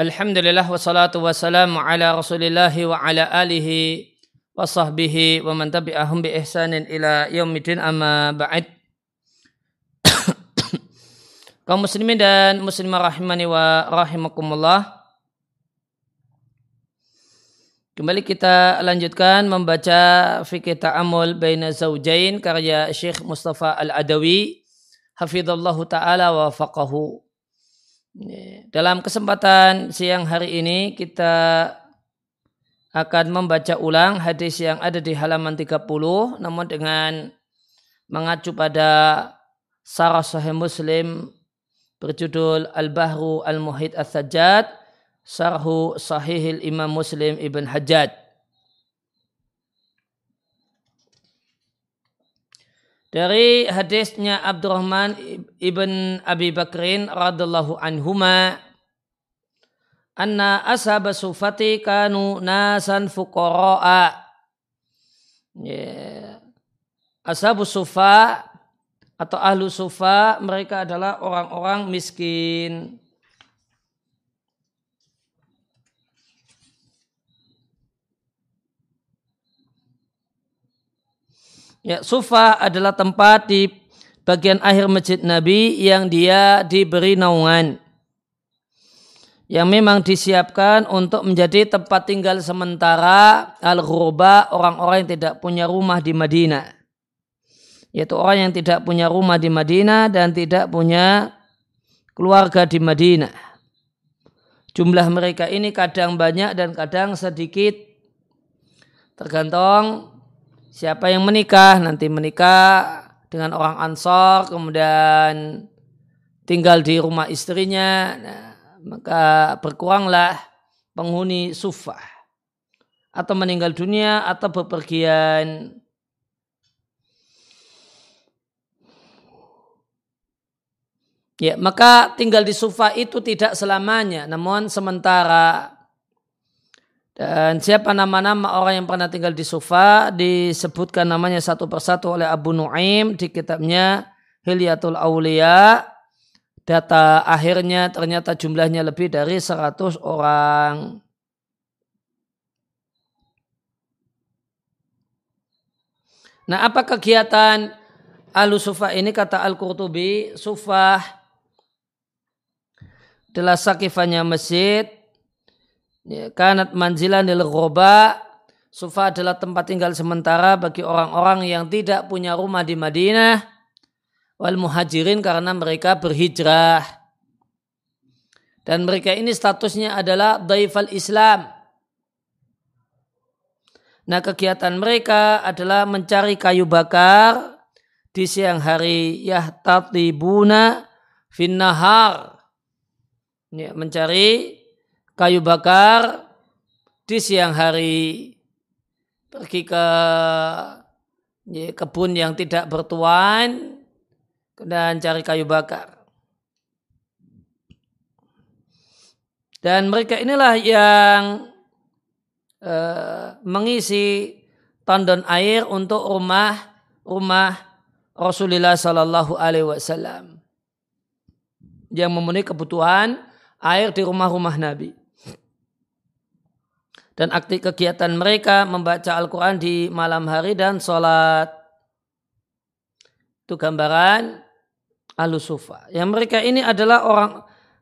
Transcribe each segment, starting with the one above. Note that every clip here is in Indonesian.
Alhamdulillah wassalatu wassalamu ala rasulillah wa ala alihi wa sahbihi wa man tabi'ahum bi ihsanin ila yaumidin amma ba'd. Kaum muslimin dan muslimah rahimani wa rahimakumullah. Kembali kita lanjutkan membaca fikih ta'amul baina zaujain karya Syekh Mustafa Al-Adawi. Hafizallahu taala wa faqahu dalam kesempatan siang hari ini kita akan membaca ulang hadis yang ada di halaman 30 namun dengan mengacu pada Sarah Sahih Muslim berjudul Al-Bahru Al-Muhid As-Sajjad Sarhu Sahihil Imam Muslim Ibn Hajjad Dari hadisnya Abdurrahman ibn Abi Bakrin radallahu anhuma anna ashab sufati kanu nasan fuqara'a yeah. ashabu sufa atau ahlu sufa mereka adalah orang-orang miskin Ya, Sufa adalah tempat di bagian akhir masjid Nabi yang dia diberi naungan. Yang memang disiapkan untuk menjadi tempat tinggal sementara al-ghurba orang-orang yang tidak punya rumah di Madinah. Yaitu orang yang tidak punya rumah di Madinah dan tidak punya keluarga di Madinah. Jumlah mereka ini kadang banyak dan kadang sedikit. Tergantung siapa yang menikah? Nanti menikah dengan orang ansor kemudian tinggal di rumah istrinya. Nah, maka berkuranglah penghuni sufah. Atau meninggal dunia atau bepergian. Ya, maka tinggal di sufa itu tidak selamanya, namun sementara dan siapa nama-nama orang yang pernah tinggal di Sufa disebutkan namanya satu persatu oleh Abu Nuaim di kitabnya Hilyatul Aulia. Data akhirnya ternyata jumlahnya lebih dari 100 orang. Nah apa kegiatan Alu Sufa ini kata Al-Qurtubi, Sufa adalah sakifannya masjid Ya, kanat manzilan lil ghoba Sufa adalah tempat tinggal sementara bagi orang-orang yang tidak punya rumah di Madinah wal muhajirin karena mereka berhijrah. Dan mereka ini statusnya adalah daifal Islam. Nah kegiatan mereka adalah mencari kayu bakar di siang hari yahtatibuna finnahar. Ya, mencari kayu bakar di siang hari pergi ke ya, kebun yang tidak bertuan dan cari kayu bakar. Dan mereka inilah yang uh, mengisi tandon air untuk rumah rumah Rasulullah Sallallahu Alaihi Wasallam yang memenuhi kebutuhan air di rumah-rumah Nabi dan aktif kegiatan mereka membaca Al-Quran di malam hari dan sholat. Itu gambaran Al-Sufa. Yang mereka ini adalah orang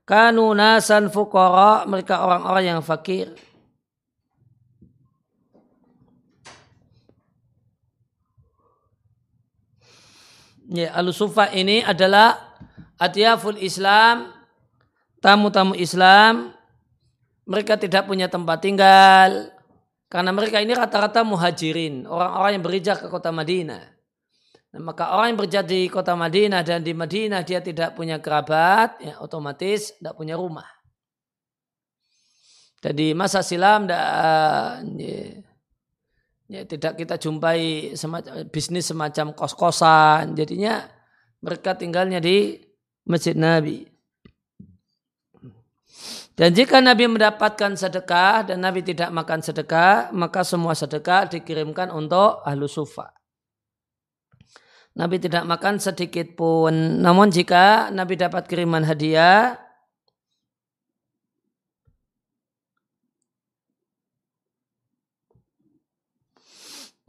kanu nasan fukara, mereka orang-orang yang fakir. Ya, Al-Sufa ini adalah adyaful Islam, tamu-tamu Islam mereka tidak punya tempat tinggal karena mereka ini rata-rata muhajirin, orang-orang yang berhijrah ke kota Madinah. Nah, maka orang yang berjaya di kota Madinah dan di Madinah dia tidak punya kerabat, ya, otomatis tidak punya rumah. Jadi masa silam tidak, ya, ya, tidak kita jumpai semacam, bisnis semacam kos-kosan. Jadinya mereka tinggalnya di Masjid Nabi. Dan jika Nabi mendapatkan sedekah dan Nabi tidak makan sedekah, maka semua sedekah dikirimkan untuk ahlu sufa. Nabi tidak makan sedikit pun. Namun jika Nabi dapat kiriman hadiah,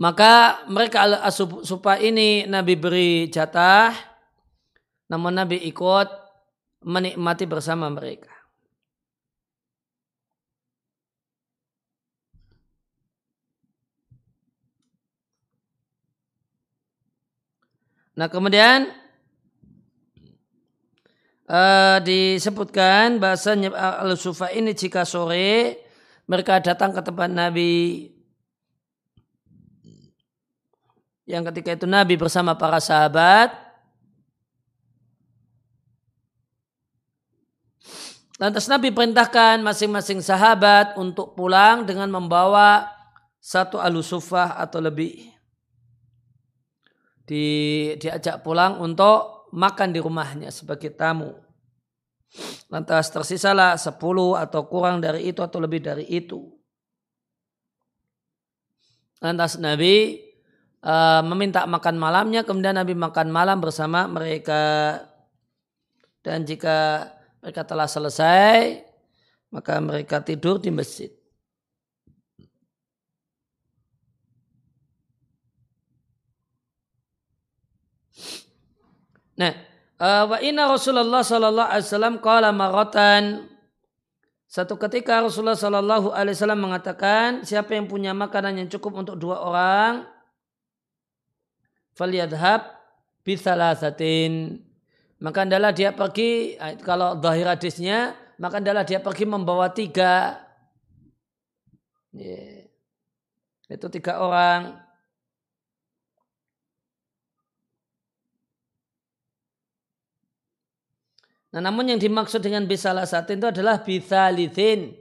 maka mereka al sufa ini Nabi beri jatah, namun Nabi ikut menikmati bersama mereka. Nah kemudian uh, disebutkan bahasanya al-sufa ini jika sore mereka datang ke tempat Nabi. Yang ketika itu Nabi bersama para sahabat. Lantas Nabi perintahkan masing-masing sahabat untuk pulang dengan membawa satu alusufah atau lebih di, diajak pulang untuk makan di rumahnya sebagai tamu lantas tersisalah sepuluh atau kurang dari itu atau lebih dari itu lantas Nabi uh, meminta makan malamnya, kemudian Nabi makan malam bersama mereka. Dan jika mereka telah selesai, maka mereka tidur di masjid. Nah, uh, wa inna Rasulullah sallallahu alaihi wasallam qala maratan satu ketika Rasulullah sallallahu alaihi wasallam mengatakan siapa yang punya makanan yang cukup untuk dua orang falyadhab bisalasatin maka adalah dia pergi kalau zahir hadisnya maka adalah dia pergi membawa tiga. Yeah. itu tiga orang Nah, namun yang dimaksud dengan bisalah satin itu adalah bisalithin.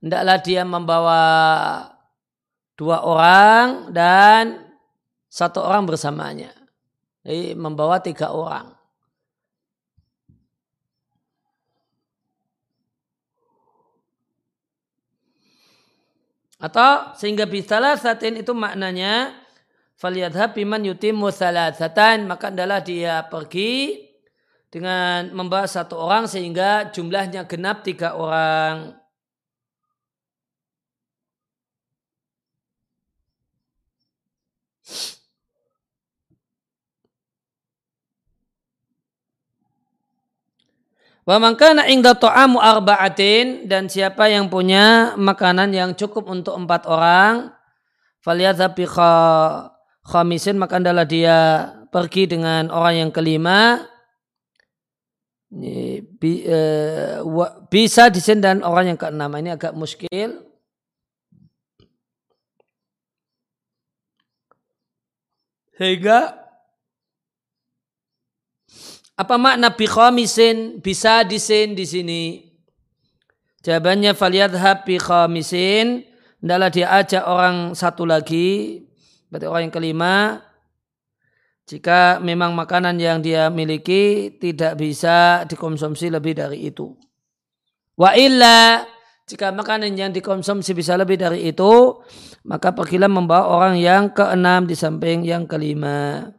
Hendaklah dia membawa dua orang dan satu orang bersamanya. Jadi membawa tiga orang. Atau sehingga bisalah satin itu maknanya faliyadhab biman yutimmu salasatan maka adalah dia pergi dengan membawa satu orang sehingga jumlahnya genap tiga orang. Wa mangkana ingda ta'amu arba'atin dan siapa yang punya makanan yang cukup untuk empat orang faliyadhab bi khamisin maka adalah dia pergi dengan orang yang kelima eh, bisa disin dan orang yang keenam ini agak muskil sehingga apa makna bikhamisin bisa disin di sini? Jawabannya faliyadhab bikhamisin. Adalah dia ajak orang satu lagi. Berarti orang yang kelima. Jika memang makanan yang dia miliki tidak bisa dikonsumsi lebih dari itu. Wa illa jika makanan yang dikonsumsi bisa lebih dari itu, maka pergilah membawa orang yang keenam di samping yang kelima.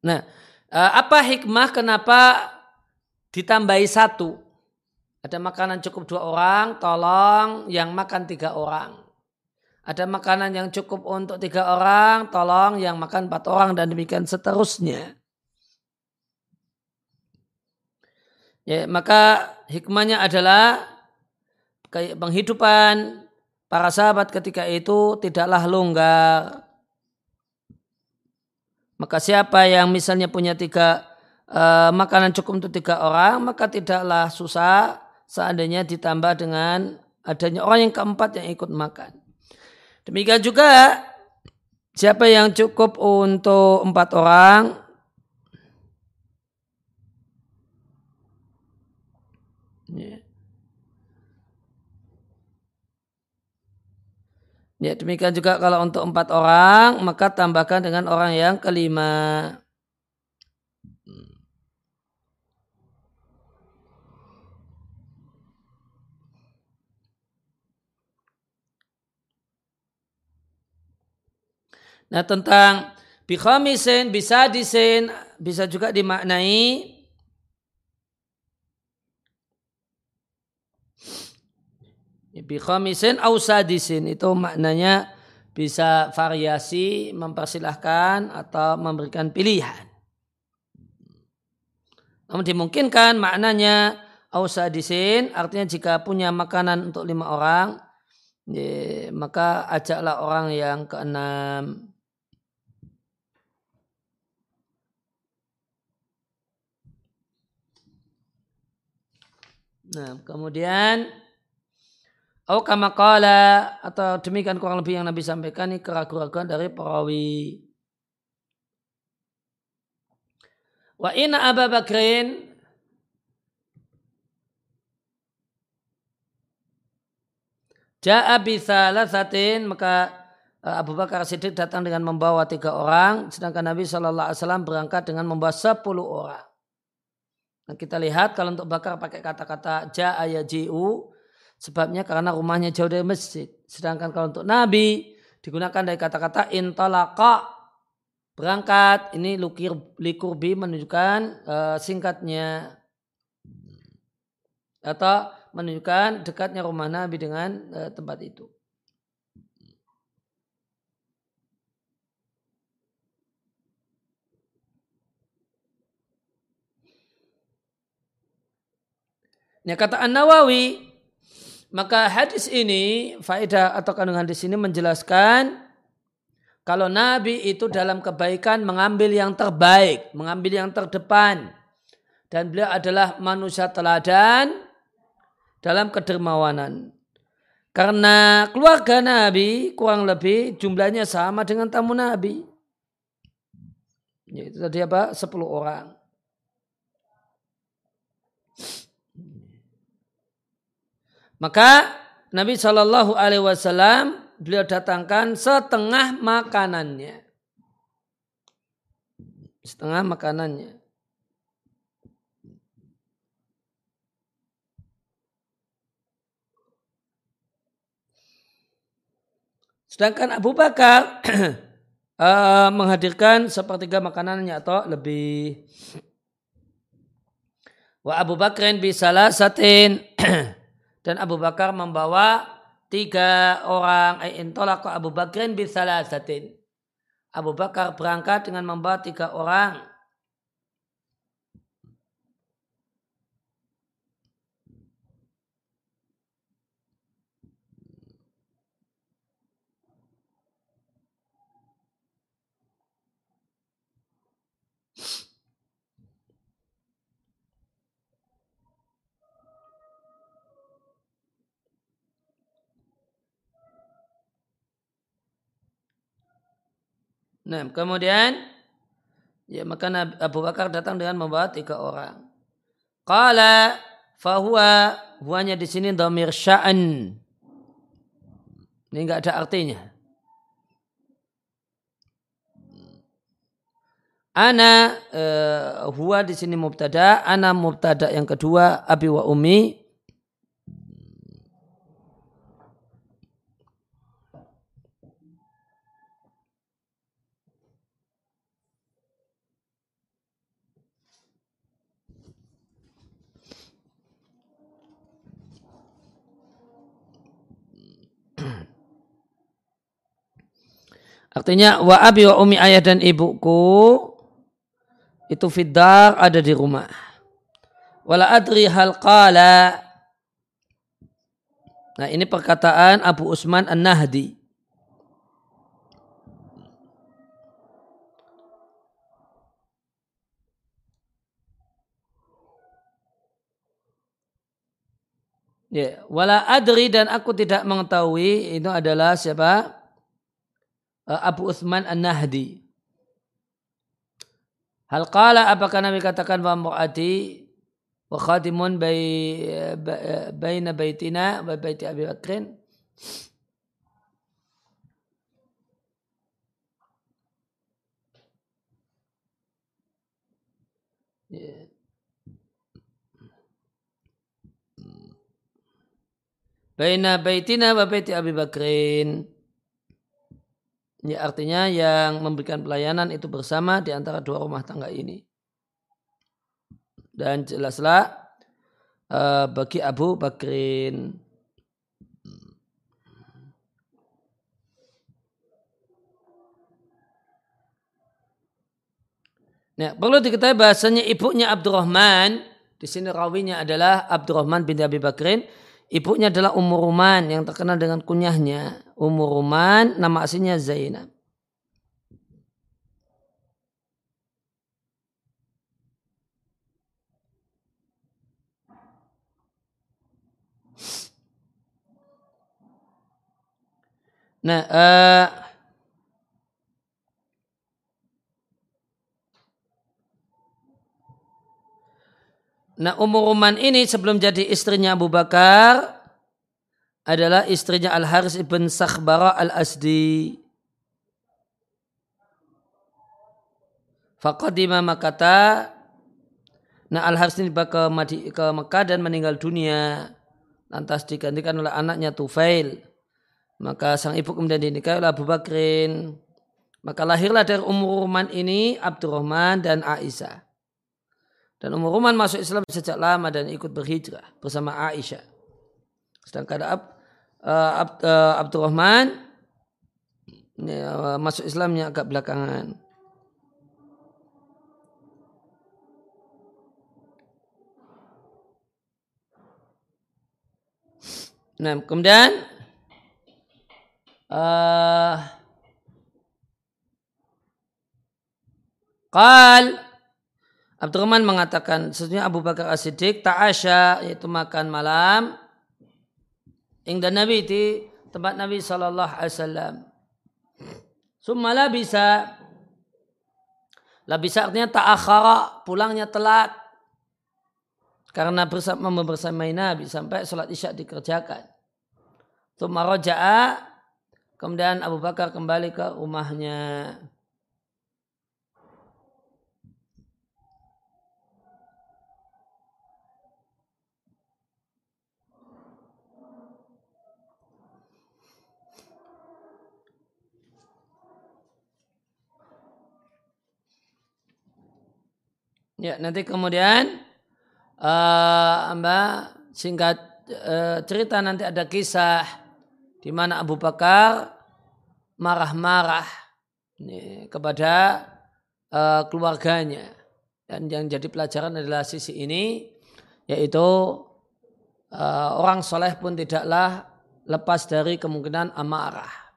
Nah, eh, apa hikmah kenapa ditambahi satu? Ada makanan cukup dua orang, tolong yang makan tiga orang. Ada makanan yang cukup untuk tiga orang, tolong yang makan empat orang dan demikian seterusnya. Ya, maka hikmahnya adalah penghidupan para sahabat ketika itu tidaklah longgar maka siapa yang misalnya punya tiga uh, makanan cukup untuk tiga orang, maka tidaklah susah seandainya ditambah dengan adanya orang yang keempat yang ikut makan. Demikian juga siapa yang cukup untuk empat orang, yeah. Ya, demikian juga kalau untuk empat orang, maka tambahkan dengan orang yang kelima. Nah tentang bikhamisin, bisa disin, bisa juga dimaknai Bi khamisin au sadisin itu maknanya bisa variasi, mempersilahkan atau memberikan pilihan. Namun dimungkinkan maknanya ausadisin artinya jika punya makanan untuk lima orang ya, maka ajaklah orang yang keenam. Nah, kemudian Oh kama atau demikian kurang lebih yang Nabi sampaikan ini keraguan-keraguan dari perawi. Wa inna Abu Bakrin Ja'a satin maka eh, Abu Bakar Siddiq datang dengan membawa tiga orang, sedangkan Nabi Wasallam berangkat dengan membawa sepuluh orang. Nah, kita lihat kalau untuk Bakar pakai kata-kata ja'a yaji'u, Sebabnya karena rumahnya jauh dari masjid. Sedangkan kalau untuk Nabi digunakan dari kata-kata intalaqa berangkat ini lukir likurbi menunjukkan uh, singkatnya atau menunjukkan dekatnya rumah Nabi dengan uh, tempat itu. Ini kata An Nawawi maka hadis ini, faedah atau kandungan hadis ini menjelaskan kalau Nabi itu dalam kebaikan mengambil yang terbaik, mengambil yang terdepan. Dan beliau adalah manusia teladan dalam kedermawanan. Karena keluarga Nabi kurang lebih jumlahnya sama dengan tamu Nabi. Itu tadi apa? Sepuluh orang. Maka Nabi Shallallahu Alaihi Wasallam beliau datangkan setengah makanannya, setengah makanannya. Sedangkan Abu Bakar uh, menghadirkan sepertiga makanannya atau lebih. Wa Abu Bakrin bisalah satin dan Abu Bakar membawa tiga orang intolak Abu Bakrin bisalasatin. Abu Bakar berangkat dengan membawa tiga orang Nah, kemudian ya maka Abu Bakar datang dengan membawa tiga orang. Qala fahuwa huanya di sini dhamir sya'an. Ini enggak ada artinya. Ana uh, huwa di sini mubtada, ana mubtada yang kedua abi wa umi Artinya wa abi wa umi ayah dan ibuku itu fidar ada di rumah. Wala adri hal qala. Nah ini perkataan Abu Usman An-Nahdi. Ya, wala adri dan aku tidak mengetahui itu adalah siapa? Eh, Abu Uthman An-Nahdi. Hal qala apakah Nabi katakan bahwa mu'ati wa khadimun baina baitina wa baiti Abi Bakrin? Yeah. Baina baitina wa baiti Abi Bakrin. Ya, artinya yang memberikan pelayanan itu bersama di antara dua rumah tangga ini. Dan jelaslah eh, bagi Abu Bakrin. Nah, perlu diketahui bahasanya ibunya Abdurrahman, di sini rawinya adalah Abdurrahman bin Abi Bakrin, ibunya adalah Ummu Ruman yang terkenal dengan kunyahnya. Ummu Ruman, nama aslinya Zainab. Nah, uh, Nah Ummu Ruman ini sebelum jadi istrinya Abu Bakar adalah istrinya Al Haris ibn Sakhbara Al Asdi. Faqadima makata Nah Al Haris ini ke, ke Mekah dan meninggal dunia. Lantas digantikan oleh anaknya Tufail. Maka sang ibu kemudian dinikahi oleh Abu Bakrin. Maka lahirlah dari Ummu Ruman ini Abdurrahman dan Aisyah. Dan Umar Ruman masuk Islam sejak lama dan ikut berhijrah bersama Aisyah. Sedangkan Ab, uh, Ab, uh, Abdurrahman uh, masuk Islamnya agak belakangan. Nah, kemudian uh, Qal Abdurrahman mengatakan sesungguhnya Abu Bakar As-Siddiq ta'asya yaitu makan malam ingda Nabi di tempat Nabi sallallahu alaihi wasallam. Summa bisa la bisa artinya ta'akhara pulangnya telat karena bersama membersamai Nabi sampai sholat isya dikerjakan. Summa roja'a kemudian Abu Bakar kembali ke rumahnya. Ya, nanti kemudian uh, Mbak singkat uh, cerita nanti ada kisah di mana Abu Bakar marah-marah kepada uh, keluarganya dan yang jadi pelajaran adalah sisi ini yaitu uh, orang soleh pun tidaklah lepas dari kemungkinan amarah.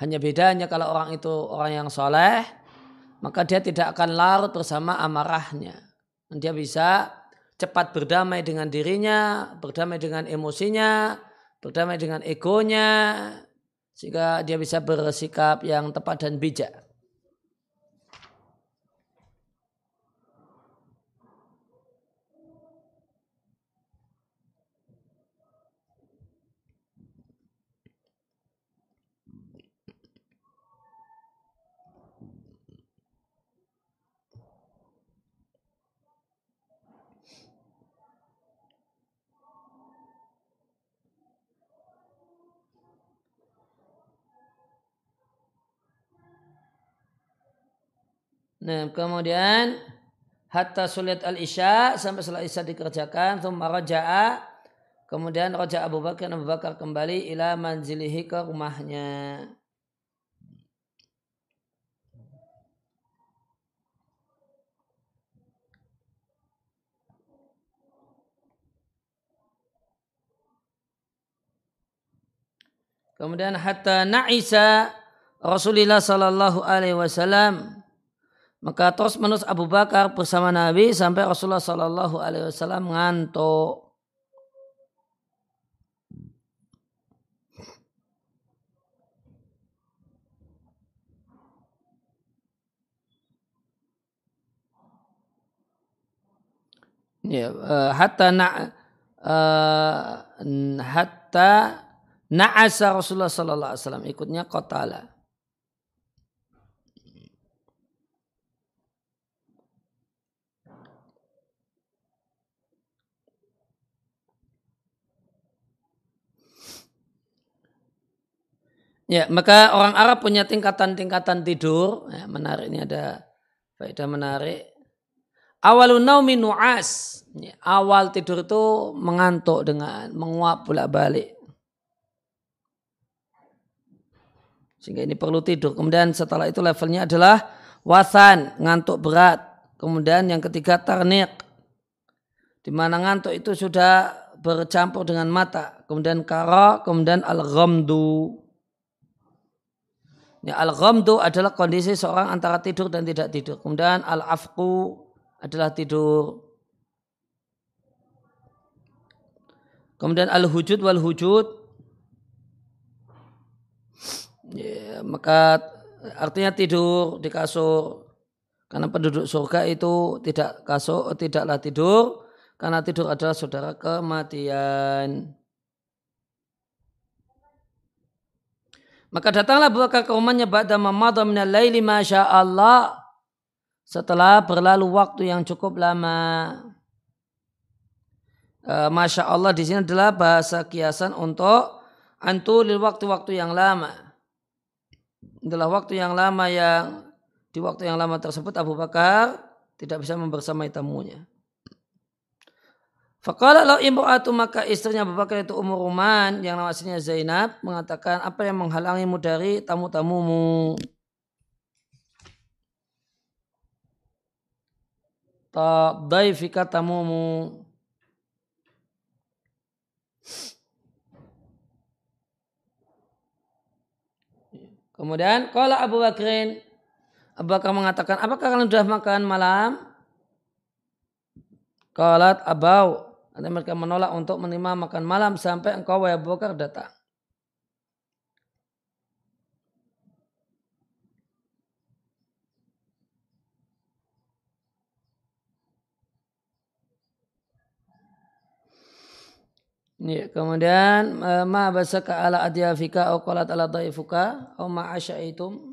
Hanya bedanya kalau orang itu orang yang soleh maka dia tidak akan larut bersama amarahnya. Dia bisa cepat berdamai dengan dirinya, berdamai dengan emosinya, berdamai dengan egonya, sehingga dia bisa bersikap yang tepat dan bijak. Nah, kemudian hatta sulit al-isya sampai setelah isya dikerjakan thumma raja'a kemudian raja Abu Bakar Abu Bakar kembali ila manzilihi ke rumahnya. Kemudian hatta na'isa Rasulullah sallallahu alaihi wasallam maka terus menerus Abu Bakar bersama Nabi sampai Rasulullah Shallallahu Alaihi Wasallam ngantuk. Ya, uh, hatta na uh, hatta na'asa Rasulullah sallallahu alaihi wasallam ikutnya qatala. Ya, maka orang Arab punya tingkatan-tingkatan tidur. Ya, menarik ini ada faedah menarik. Awalun naumi nu'as. Ya, awal tidur itu mengantuk dengan menguap bolak-balik. Sehingga ini perlu tidur. Kemudian setelah itu levelnya adalah Wasan, ngantuk berat. Kemudian yang ketiga tarnik. Di mana ngantuk itu sudah bercampur dengan mata. Kemudian kara, kemudian al-ghamdu. Ya, al-ghamdu adalah kondisi seorang antara tidur dan tidak tidur. Kemudian al-afku adalah tidur. Kemudian al-hujud wal-hujud. Ya, maka artinya tidur di kasur karena penduduk surga itu tidak kasut, tidaklah tidur, karena tidur adalah saudara kematian. Maka datanglah ke rumahnya ba'da mamadha minal laili Allah setelah berlalu waktu yang cukup lama. E, Masya Allah di sini adalah bahasa kiasan untuk antulil waktu-waktu yang lama. Adalah waktu yang lama yang di waktu yang lama tersebut Abu Bakar tidak bisa membersamai tamunya. Fakala lau imro'atu maka istrinya Abu Bakar itu Umur Ruman yang namanya Zainab mengatakan apa yang menghalangimu dari tamu-tamumu. Ta'daifika tamumu. Kemudian kalau Abu Bakrin Abu Bakar mengatakan, apakah kalian sudah makan malam? Kalat abau. Nanti mereka menolak untuk menerima makan malam sampai engkau wahai Abu Bakar datang. Ya, kemudian ma basaka ala adyafika au qalat ala dhaifuka au ma asyaitum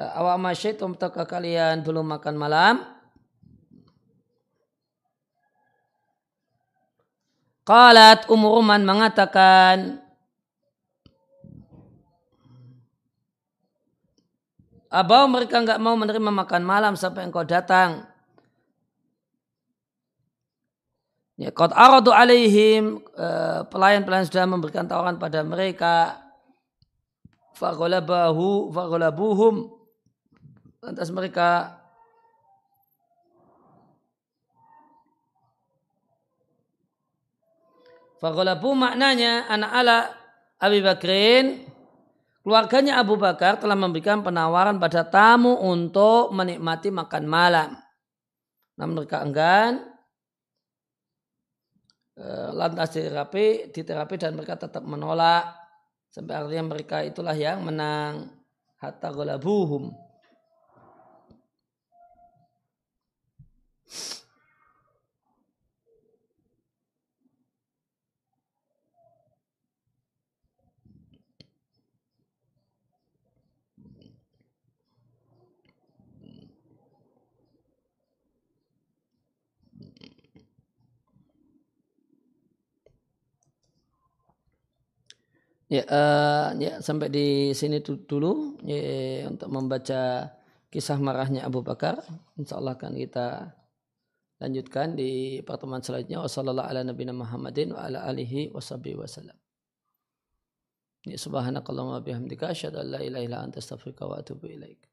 Eh, awak masyaitum takah kalian belum makan malam? Qalat Umuruman mengatakan Abau mereka enggak mau menerima makan malam sampai engkau datang. Ya, qad aradu alaihim eh, pelayan-pelayan sudah memberikan tawaran pada mereka. Faghalabahu faghalabuhum lantas mereka Faghalabu maknanya anak ala Abi Bakrin keluarganya Abu Bakar telah memberikan penawaran pada tamu untuk menikmati makan malam. Namun mereka enggan eh, lantas diterapi, diterapi dan mereka tetap menolak sampai akhirnya mereka itulah yang menang hatta ghalabuhum. Ya, uh, ya sampai di sini dulu ya, untuk membaca kisah marahnya Abu Bakar. Insya Allah akan kita lanjutkan di pertemuan selanjutnya. Wassalamualaikum warahmatullahi wa ala alihi wasallam. Ya, subhanakallahumma bihamdika asyhadu an la ilaha illa anta astaghfiruka wa atubu ilaik.